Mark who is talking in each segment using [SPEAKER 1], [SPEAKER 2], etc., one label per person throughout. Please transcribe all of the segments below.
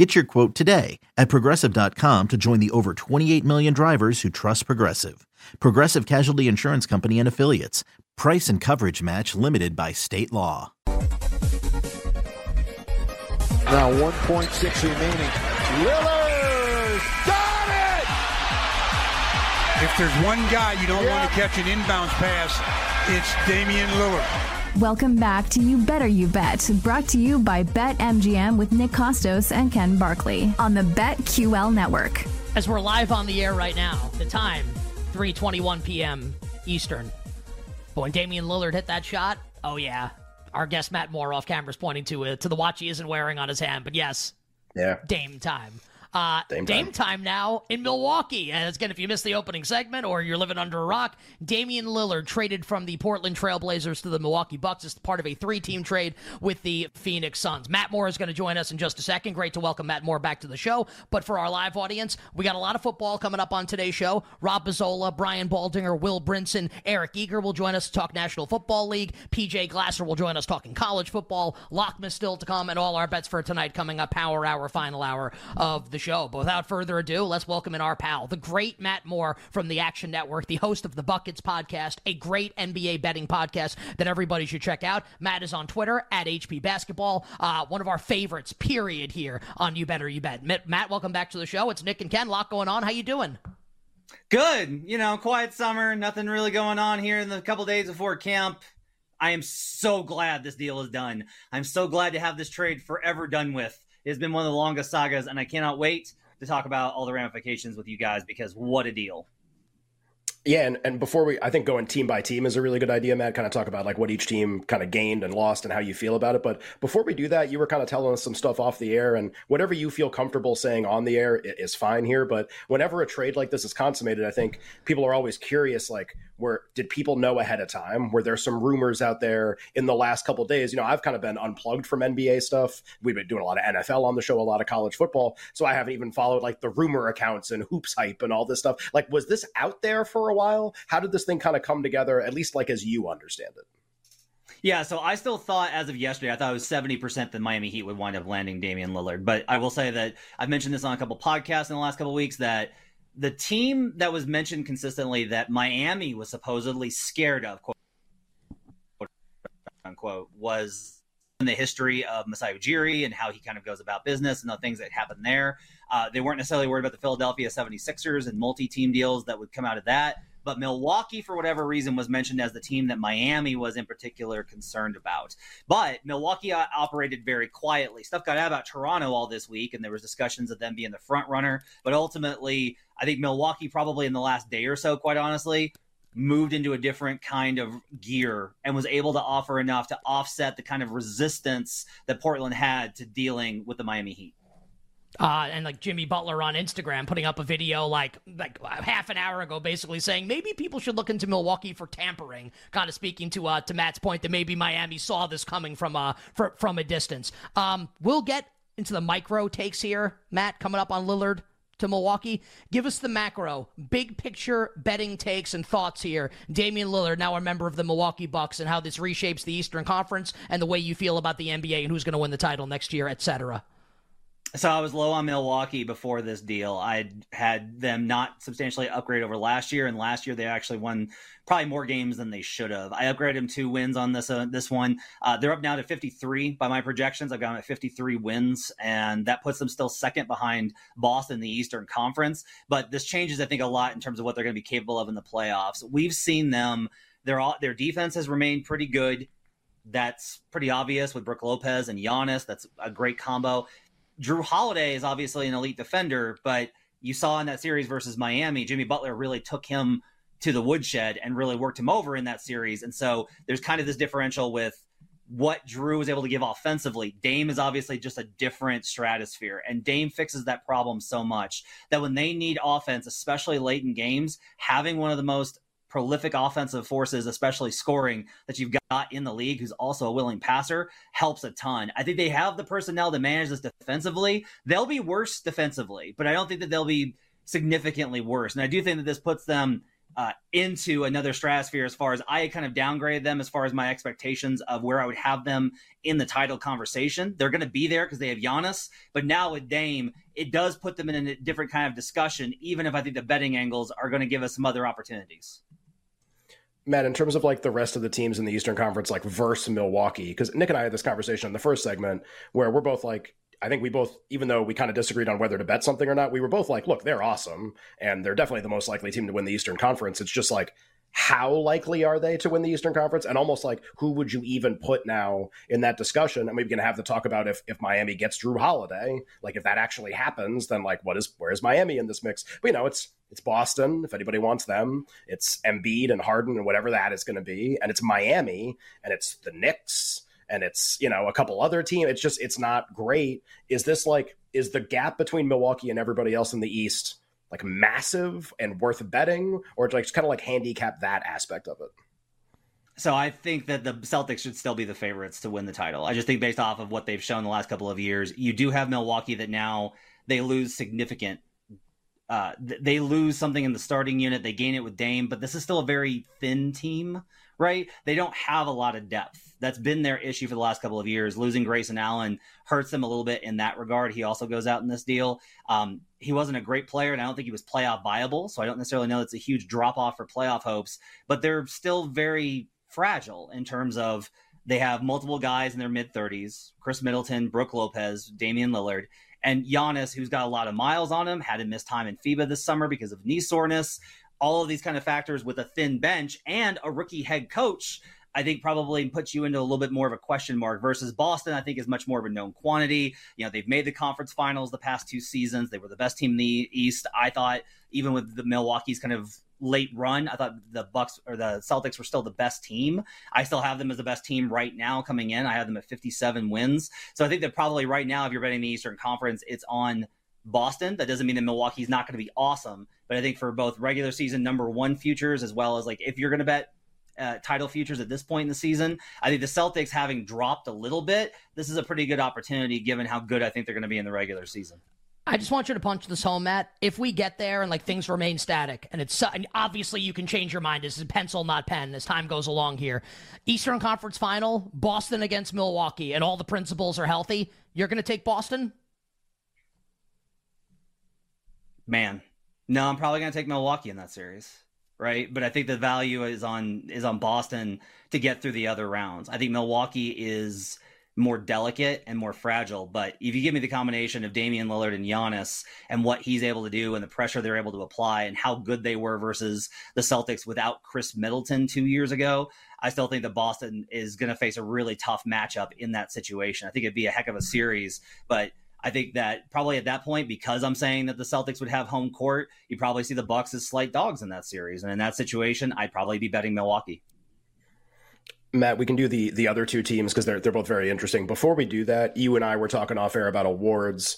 [SPEAKER 1] Get your quote today at progressive.com to join the over 28 million drivers who trust Progressive. Progressive Casualty Insurance Company and Affiliates. Price and coverage match limited by state law.
[SPEAKER 2] Now 1.6 remaining. Lillard got it!
[SPEAKER 3] If there's one guy you don't want to catch an inbounds pass, it's Damian Lillard.
[SPEAKER 4] Welcome back to You Better You Bet, brought to you by BetMGM with Nick Kostos and Ken Barkley on the BetQL network.
[SPEAKER 5] As we're live on the air right now, the time 3:21 p.m. Eastern. But when Damian Lillard hit that shot, oh yeah, our guest Matt Moore off camera is pointing to uh, to the watch he isn't wearing on his hand, but yes,
[SPEAKER 6] yeah,
[SPEAKER 5] Dame time. Uh, Dame, Dame time. time. now in Milwaukee. And again, if you missed the opening segment or you're living under a rock, Damian Lillard traded from the Portland Trailblazers to the Milwaukee Bucks as part of a three team trade with the Phoenix Suns. Matt Moore is going to join us in just a second. Great to welcome Matt Moore back to the show. But for our live audience, we got a lot of football coming up on today's show. Rob Pizzola, Brian Baldinger, Will Brinson, Eric Eager will join us to talk National Football League. PJ Glasser will join us talking college football. Lockman still to come, and all our bets for tonight coming up, power hour, final hour of the show. But without further ado, let's welcome in our pal, the great Matt Moore from the Action Network, the host of the Buckets podcast, a great NBA betting podcast that everybody should check out. Matt is on Twitter at HP Basketball, uh, one of our favorites, period, here on You Better You Bet. Matt, welcome back to the show. It's Nick and Ken. A lot going on. How you doing?
[SPEAKER 7] Good. You know, quiet summer. Nothing really going on here in the couple days before camp. I am so glad this deal is done. I'm so glad to have this trade forever done with. It's been one of the longest sagas, and I cannot wait to talk about all the ramifications with you guys because what a deal.
[SPEAKER 6] Yeah, and, and before we, I think going team by team is a really good idea, Matt. Kind of talk about like what each team kind of gained and lost and how you feel about it. But before we do that, you were kind of telling us some stuff off the air, and whatever you feel comfortable saying on the air is fine here. But whenever a trade like this is consummated, I think people are always curious, like, where did people know ahead of time? Were there some rumors out there in the last couple days? You know, I've kind of been unplugged from NBA stuff. We've been doing a lot of NFL on the show, a lot of college football, so I haven't even followed like the rumor accounts and hoops hype and all this stuff. Like, was this out there for a while? How did this thing kind of come together? At least like as you understand it.
[SPEAKER 7] Yeah, so I still thought as of yesterday, I thought it was 70% that Miami Heat would wind up landing Damian Lillard. But I will say that I've mentioned this on a couple podcasts in the last couple weeks that the team that was mentioned consistently that Miami was supposedly scared of, quote unquote, was in the history of Masai Ujiri and how he kind of goes about business and the things that happen there. Uh, they weren't necessarily worried about the Philadelphia 76ers and multi team deals that would come out of that. But Milwaukee, for whatever reason, was mentioned as the team that Miami was in particular concerned about. But Milwaukee uh, operated very quietly. Stuff got out about Toronto all this week, and there was discussions of them being the front runner. But ultimately, I think Milwaukee probably in the last day or so, quite honestly, moved into a different kind of gear and was able to offer enough to offset the kind of resistance that Portland had to dealing with the Miami Heat.
[SPEAKER 5] Uh, and like Jimmy Butler on Instagram putting up a video like like half an hour ago, basically saying maybe people should look into Milwaukee for tampering. Kind of speaking to uh, to Matt's point that maybe Miami saw this coming from uh for, from a distance. Um, we'll get into the micro takes here, Matt, coming up on Lillard to Milwaukee. Give us the macro, big picture betting takes and thoughts here. Damian Lillard, now a member of the Milwaukee Bucks, and how this reshapes the Eastern Conference and the way you feel about the NBA and who's going to win the title next year, etc.
[SPEAKER 7] So I was low on Milwaukee before this deal. I had them not substantially upgrade over last year, and last year they actually won probably more games than they should have. I upgraded them two wins on this uh, this one. Uh, they're up now to 53 by my projections. I've got them at 53 wins, and that puts them still second behind Boston in the Eastern Conference. But this changes, I think, a lot in terms of what they're going to be capable of in the playoffs. We've seen them; their their defense has remained pretty good. That's pretty obvious with Brook Lopez and Giannis. That's a great combo. Jrue Holiday is obviously an elite defender, but you saw in that series versus Miami, Jimmy Butler really took him to the woodshed and really worked him over in that series. And so there's kind of this differential with what Jrue was able to give offensively. Dame is obviously just a different stratosphere, and Dame fixes that problem so much that when they need offense, especially late in games, having one of the most prolific offensive forces, especially scoring, that you've got in the league, who's also a willing passer, helps a ton. I think they have the personnel to manage this defensively. They'll be worse defensively, but I don't think that they'll be significantly worse. And I do think that this puts them uh, into another stratosphere as far as I kind of downgraded them as far as my expectations of where I would have them in the title conversation. They're going to be there because they have Giannis, but now with Dame, it does put them in a different kind of discussion, even if I think the betting angles are going to give us some other opportunities.
[SPEAKER 6] Matt, in terms of like the rest of the teams in the Eastern Conference, like versus Milwaukee, because Nick and I had this conversation in the first segment where we're both like, I think we both, even though we kind of disagreed on whether to bet something or not, we were both like, look, they're awesome. And they're definitely the most likely team to win the Eastern Conference. It's just like, how likely are they to win the Eastern Conference? And almost like, who would you even put now in that discussion? And we're going to have to talk about if, if Miami gets Jrue Holiday, like if that actually happens, then like, what is, where is Miami in this mix? But you know, it's, it's Boston. If anybody wants them, it's Embiid and Harden and whatever that is going to be. And it's Miami and it's the Knicks and it's you know a couple other team. It's just it's not great. Is this like is the gap between Milwaukee and everybody else in the East like massive and worth betting, or like just kind of like handicap that aspect of it?
[SPEAKER 7] So I think that the Celtics should still be the favorites to win the title. I just think based off of what they've shown the last couple of years, you do have Milwaukee that now they lose significant. Uh, they lose something in the starting unit. They gain it with Dame, but this is still a very thin team right? They don't have a lot of depth. That's been their issue for the last couple of years. Losing Grayson Allen hurts them a little bit in that regard. He also goes out in this deal. Um, he wasn't a great player, and I don't think he was playoff viable. So I don't necessarily know it's a huge drop off for playoff hopes, but they're still very fragile in terms of they have multiple guys in their mid 30s Khris Middleton, Brook Lopez, Damian Lillard. And Giannis, who's got a lot of miles on him, had to miss time in FIBA this summer because of knee soreness all of these kind of factors with a thin bench and a rookie head coach, I think probably puts you into a little bit more of a question mark versus Boston, I think is much more of a known quantity. You know, they've made the conference finals the past two seasons. They were the best team in the East. I thought even with the Milwaukee's kind of late run, I thought the Bucks or the Celtics were still the best team. I still have them as the best team right now coming in. I have them at 57 wins. So I think that probably right now, if you're betting the Eastern Conference, it's on Boston. That doesn't mean that Milwaukee's not going to be awesome, but I think for both regular season number one futures as well as like if you're going to bet uh, title futures at this point in the season, I think the Celtics having dropped a little bit, this is a pretty good opportunity given how good I think they're going to be in the regular season.
[SPEAKER 5] I just want you to punch this home, Matt. If we get there and like things remain static, and it's and obviously you can change your mind. This is pencil, not pen, as time goes along here. Eastern Conference Final, Boston against Milwaukee, and all the principles are healthy. You're going to take Boston?
[SPEAKER 7] man, no, I'm probably going to take Milwaukee in that series, right? But I think the value is on is on Boston to get through the other rounds. I think Milwaukee is more delicate and more fragile. But if you give me the combination of Damian Lillard and Giannis and what he's able to do and the pressure they're able to apply and how good they were versus the Celtics without Khris Middleton two years ago, I still think that Boston is going to face a really tough matchup in that situation. I think it'd be a heck of a series, but I think that probably at that point, because I'm saying that the Celtics would have home court, you probably see the Bucks as slight dogs in that series. And in that situation, I'd probably be betting Milwaukee.
[SPEAKER 6] Matt, we can do the the other two teams because they're they're both very interesting. Before we do that, you and I were talking off air about awards.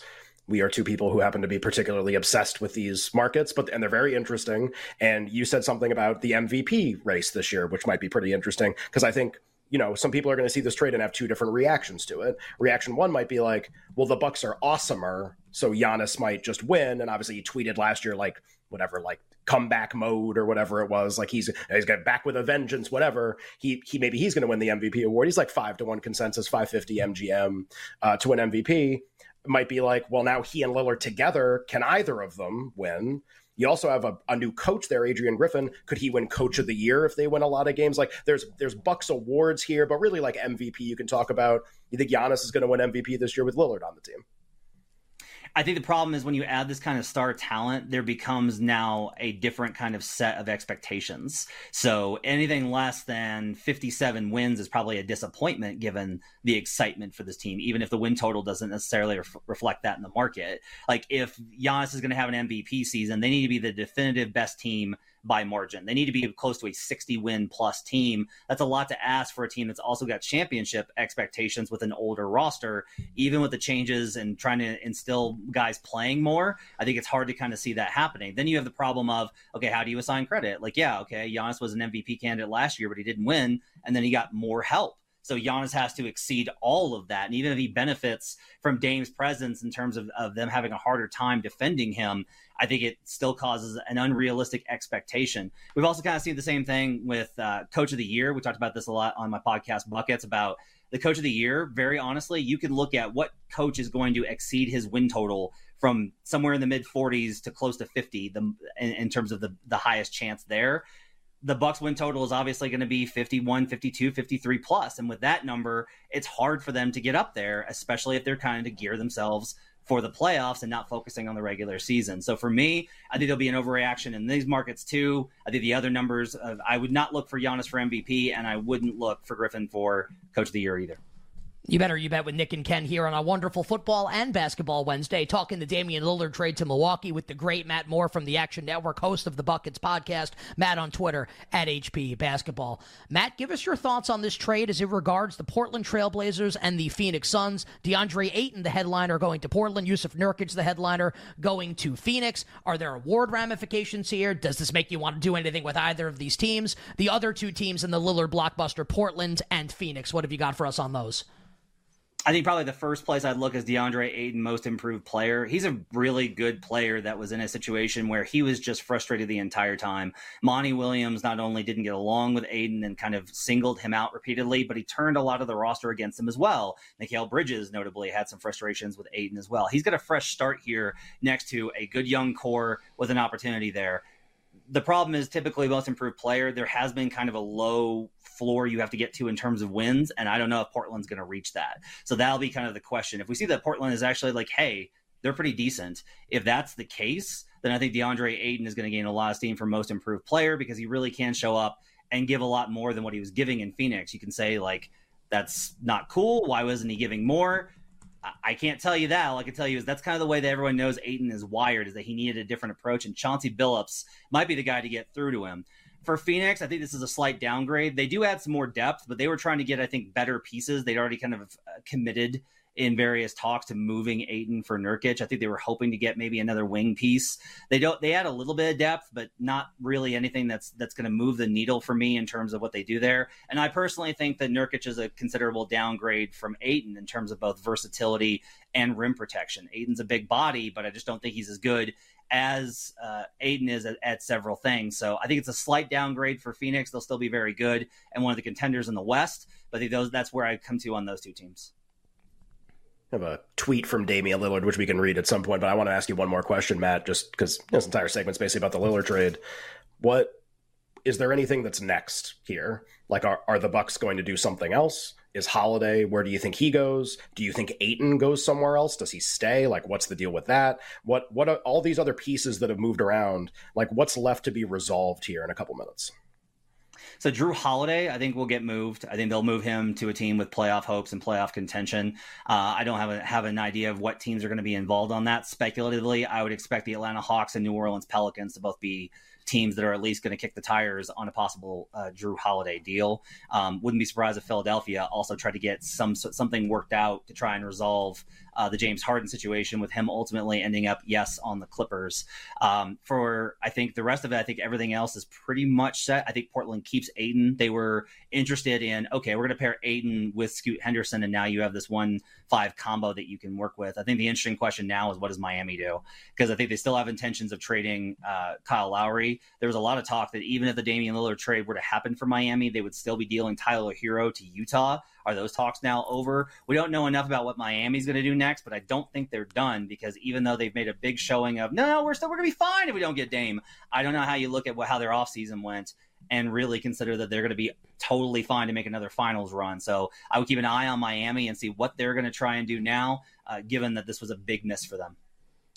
[SPEAKER 6] We are two people who happen to be particularly obsessed with these markets, but and they're very interesting. And you said something about the MVP race this year, which might be pretty interesting because I think you know, some people are going to see this trade and have two different reactions to it. Reaction one might be like, well, the Bucks are awesomer, so Giannis might just win. And obviously, he tweeted last year like whatever, like comeback mode or whatever it was. Like he's he's got back with a vengeance, whatever. He he maybe he's going to win the MVP award. He's like five to one consensus, five fifty MGM uh, to win MVP. might be like, well, now he and Lillard together can either of them win? You also have a, a, new coach there, Adrian Griffin. Could he win Coach of the Year if they win a lot of games? Like there's there's Bucks awards here, but really like MVP you can talk about. You think Giannis is going to win MVP this year with Lillard on the team?
[SPEAKER 7] I think the problem is when you add this kind of star talent, there becomes now a different kind of set of expectations. So anything less than 57 wins is probably a disappointment given the excitement for this team, even if the win total doesn't necessarily ref- reflect that in the market. Like if Giannis is going to have an MVP season, they need to be the definitive best team by margin. They need to be close to a 60 win plus team. That's a lot to ask for a team that's also got championship expectations with an older roster. Even with the changes and trying to instill guys playing more, I think it's hard to kind of see that happening. Then you have the problem of, okay, how do you assign credit? Like, yeah, okay, Giannis was an MVP candidate last year, but he didn't win. And then he got more help. So Giannis has to exceed all of that. And even if he benefits from Dame's presence in terms of, of them having a harder time defending him, I think it still causes an unrealistic expectation. We've also kind of seen the same thing with uh, Coach of the Year. We talked about this a lot on my podcast, Buckets, about the Coach of the Year. Very honestly, you can look at what coach is going to exceed his win total from somewhere in the mid 40s to close to 50 the, in, in terms of the, the highest chance there the bucks win total is obviously going to be 51 52 53 plus. And with that number it's hard for them to get up there especially if they're kind of gear themselves for the playoffs and not focusing on the regular season. So for me i think there'll be an overreaction in these markets too. I think the other numbers uh, i would not look for Giannis for mvp and i wouldn't look for griffin for coach of the year either
[SPEAKER 5] you better you bet with Nick and Ken here on a wonderful football and basketball Wednesday, talking the Damian Lillard trade to Milwaukee with the great Matt Moore from the Action Network, host of the Buckets podcast. Matt on Twitter at HP Basketball. Matt, give us your thoughts on this trade as it regards the Portland Trailblazers and the Phoenix Suns. DeAndre Ayton, the headliner, going to Portland. Yusuf Nurkic, the headliner, going to Phoenix. Are there award ramifications here? Does this make you want to do anything with either of these teams? The other two teams in the Lillard blockbuster, Portland and Phoenix. What have you got for us on those?
[SPEAKER 7] I think probably the first place I'd look is DeAndre Ayton, most improved player. He's a really good player that was in a situation where he was just frustrated the entire time. Monty Williams not only didn't get along with Ayton and kind of singled him out repeatedly, but he turned a lot of the roster against him as well. Mikal Bridges notably had some frustrations with Ayton as well. He's got a fresh start here next to a good young core with an opportunity there the problem is typically most improved player. There has been kind of a low floor you have to get to in terms of wins, and I don't know if Portland's going to reach that. So that'll be kind of the question. If we see that Portland is actually like, hey, they're pretty decent. If that's the case, then I think DeAndre Ayton is going to gain a lot of steam for most improved player because he really can show up and give a lot more than what he was giving in Phoenix. You can say like that's not cool. Why wasn't he giving more? I can't tell you that. All I can tell you is that's kind of the way that everyone knows Ayton is wired, is that he needed a different approach, and Chauncey Billups might be the guy to get through to him. For Phoenix, I think this is a slight downgrade. They do add some more depth, but they were trying to get, I think, better pieces. They'd already kind of uh, committed in various talks to moving Ayton for Nurkic. I think they were hoping to get maybe another wing piece. They don't. They add a little bit of depth, but not really anything that's that's going to move the needle for me in terms of what they do there. And I personally think that Nurkic is a considerable downgrade from Ayton in terms of both versatility and rim protection. Ayton's a big body, but I just don't think he's as good as uh, Ayton is at, at, several things. So I think it's a slight downgrade for Phoenix. They'll still be very good and one of the contenders in the West. But those that's where I come to on those two teams
[SPEAKER 6] have a tweet from Damian Lillard, which we can read at some point. But I want to ask you one more question, Matt, just because this entire segment's basically about the Lillard trade. What is there anything that's next here? Like, are, are the Bucks going to do something else? Is Holiday? Where do you think he goes? Do you think Ayton goes somewhere else? Does he stay? Like, what's the deal with that? What what are all these other pieces that have moved around? Like, what's left to be resolved here in a couple minutes?
[SPEAKER 7] So Jrue Holiday, I think will get moved. I think they'll move him to a team with playoff hopes and playoff contention. Uh, I don't have a, have an idea of what teams are going to be involved on that. Speculatively, I would expect the Atlanta Hawks and New Orleans Pelicans to both be teams that are at least going to kick the tires on a possible uh, Jrue Holiday deal. Um, wouldn't be surprised if Philadelphia also tried to get some something worked out to try and resolve uh, the James Harden situation, with him ultimately ending up yes on the Clippers. Um, for I think the rest of it, I think everything else is pretty much set. I think Portland keeps Ayton. They were interested in okay, we're going to pair Ayton with Scoot Henderson, and now you have this one five combo that you can work with. I think the interesting question now is what does Miami do? Because I think they still have intentions of trading uh, Kyle Lowry. There was a lot of talk that even if the Damian Lillard trade were to happen for Miami, they would still be dealing Tyler Herro to Utah. Are those talks now over? We don't know enough about what Miami's going to do next, but I don't think they're done because even though they've made a big showing of no, no we're still we're going to be fine if we don't get Dame. I don't know how you look at what, how their offseason went and really consider that they're going to be totally fine to make another finals run. So I would keep an eye on Miami and see what they're going to try and do now, uh, given that this was a big miss for them.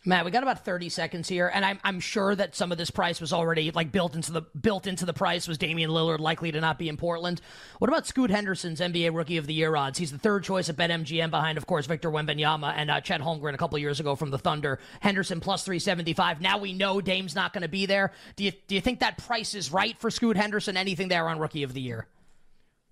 [SPEAKER 5] Matt, we got about 30 seconds here, and I'm, I'm sure that some of this price was already like built into the built into the price. Was Damian Lillard likely to not be in Portland? What about Scoot Henderson's NBA Rookie of the Year odds? He's the third choice at BetMGM behind, of course, Victor Wembanyama and uh, Chet Holmgren a couple years ago from the Thunder. Henderson plus 375. Now we know Dame's not going to be there. Do you do you think that price is right for Scoot Henderson? Anything there on Rookie of the Year?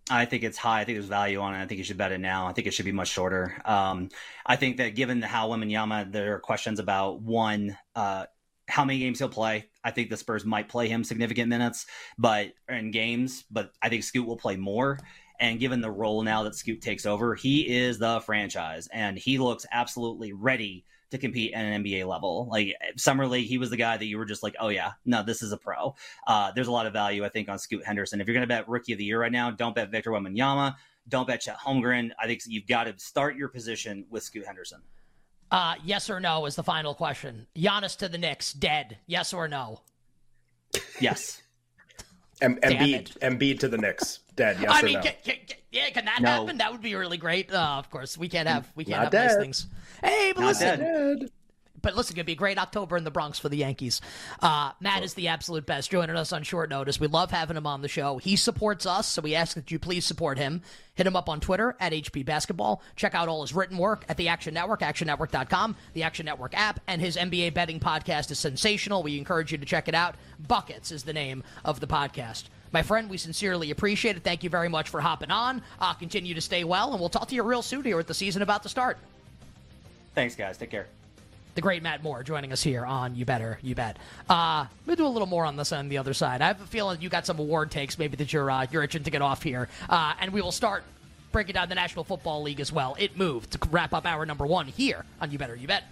[SPEAKER 7] I think it's high. I think there's value on it. I think you should bet it now. I think it should be much shorter. Um, I think that given how Wembanyama, there are questions about one, uh, how many games he'll play. I think the Spurs might play him significant minutes, but in games, but I think Scoot will play more. And given the role now that Scoot takes over, he is the franchise, and he looks absolutely ready to compete at an NBA level. Like summer league, he was the guy that you were just like, oh yeah, no, this is a pro. Uh, there's a lot of value, I think, on Scoot Henderson. If you're going to bet rookie of the year right now, don't bet Victor Wembanyama. Don't bet Chet Holmgren. I think you've got to start your position with Scoot Henderson.
[SPEAKER 5] Uh, yes or no is the final question. Giannis to the Knicks, dead. Yes or no?
[SPEAKER 7] Yes.
[SPEAKER 6] M- Embiid, Embiid to the Knicks, dead. Yes
[SPEAKER 5] I
[SPEAKER 6] or
[SPEAKER 5] mean,
[SPEAKER 6] no?
[SPEAKER 5] can, can, can, yeah, can that
[SPEAKER 7] No.
[SPEAKER 5] happen? That would be really great. Uh, of course, we can't have we can't
[SPEAKER 6] Not
[SPEAKER 5] have nice things. Hey, but
[SPEAKER 7] Not
[SPEAKER 5] listen,
[SPEAKER 7] dead.
[SPEAKER 5] but listen, it'd be a great October in the Bronx for the Yankees. Uh, Matt is the absolute best, joining us on short notice. We love having him on the show. He supports us, so we ask that you please support him. Hit him up on Twitter at HP Basketball. Check out all his written work at the Action Network, actionnetwork.com, the Action Network app, and his NBA betting podcast is sensational. We encourage you to check it out. Buckets is the name of the podcast. My friend, we sincerely appreciate it. Thank you very much for hopping on. Uh, continue to stay well, and we'll talk to you real soon here with the season about to start.
[SPEAKER 7] Thanks, guys. Take care.
[SPEAKER 5] the great Matt Moore joining us here on You Better You Bet. Uh, we'll do a little more on this on the other side. I have a feeling you got some award takes maybe that you're uh, you're itching to get off here, uh, and we will start breaking down the National Football League as well. It moved to wrap up our number one here on You Better You Bet.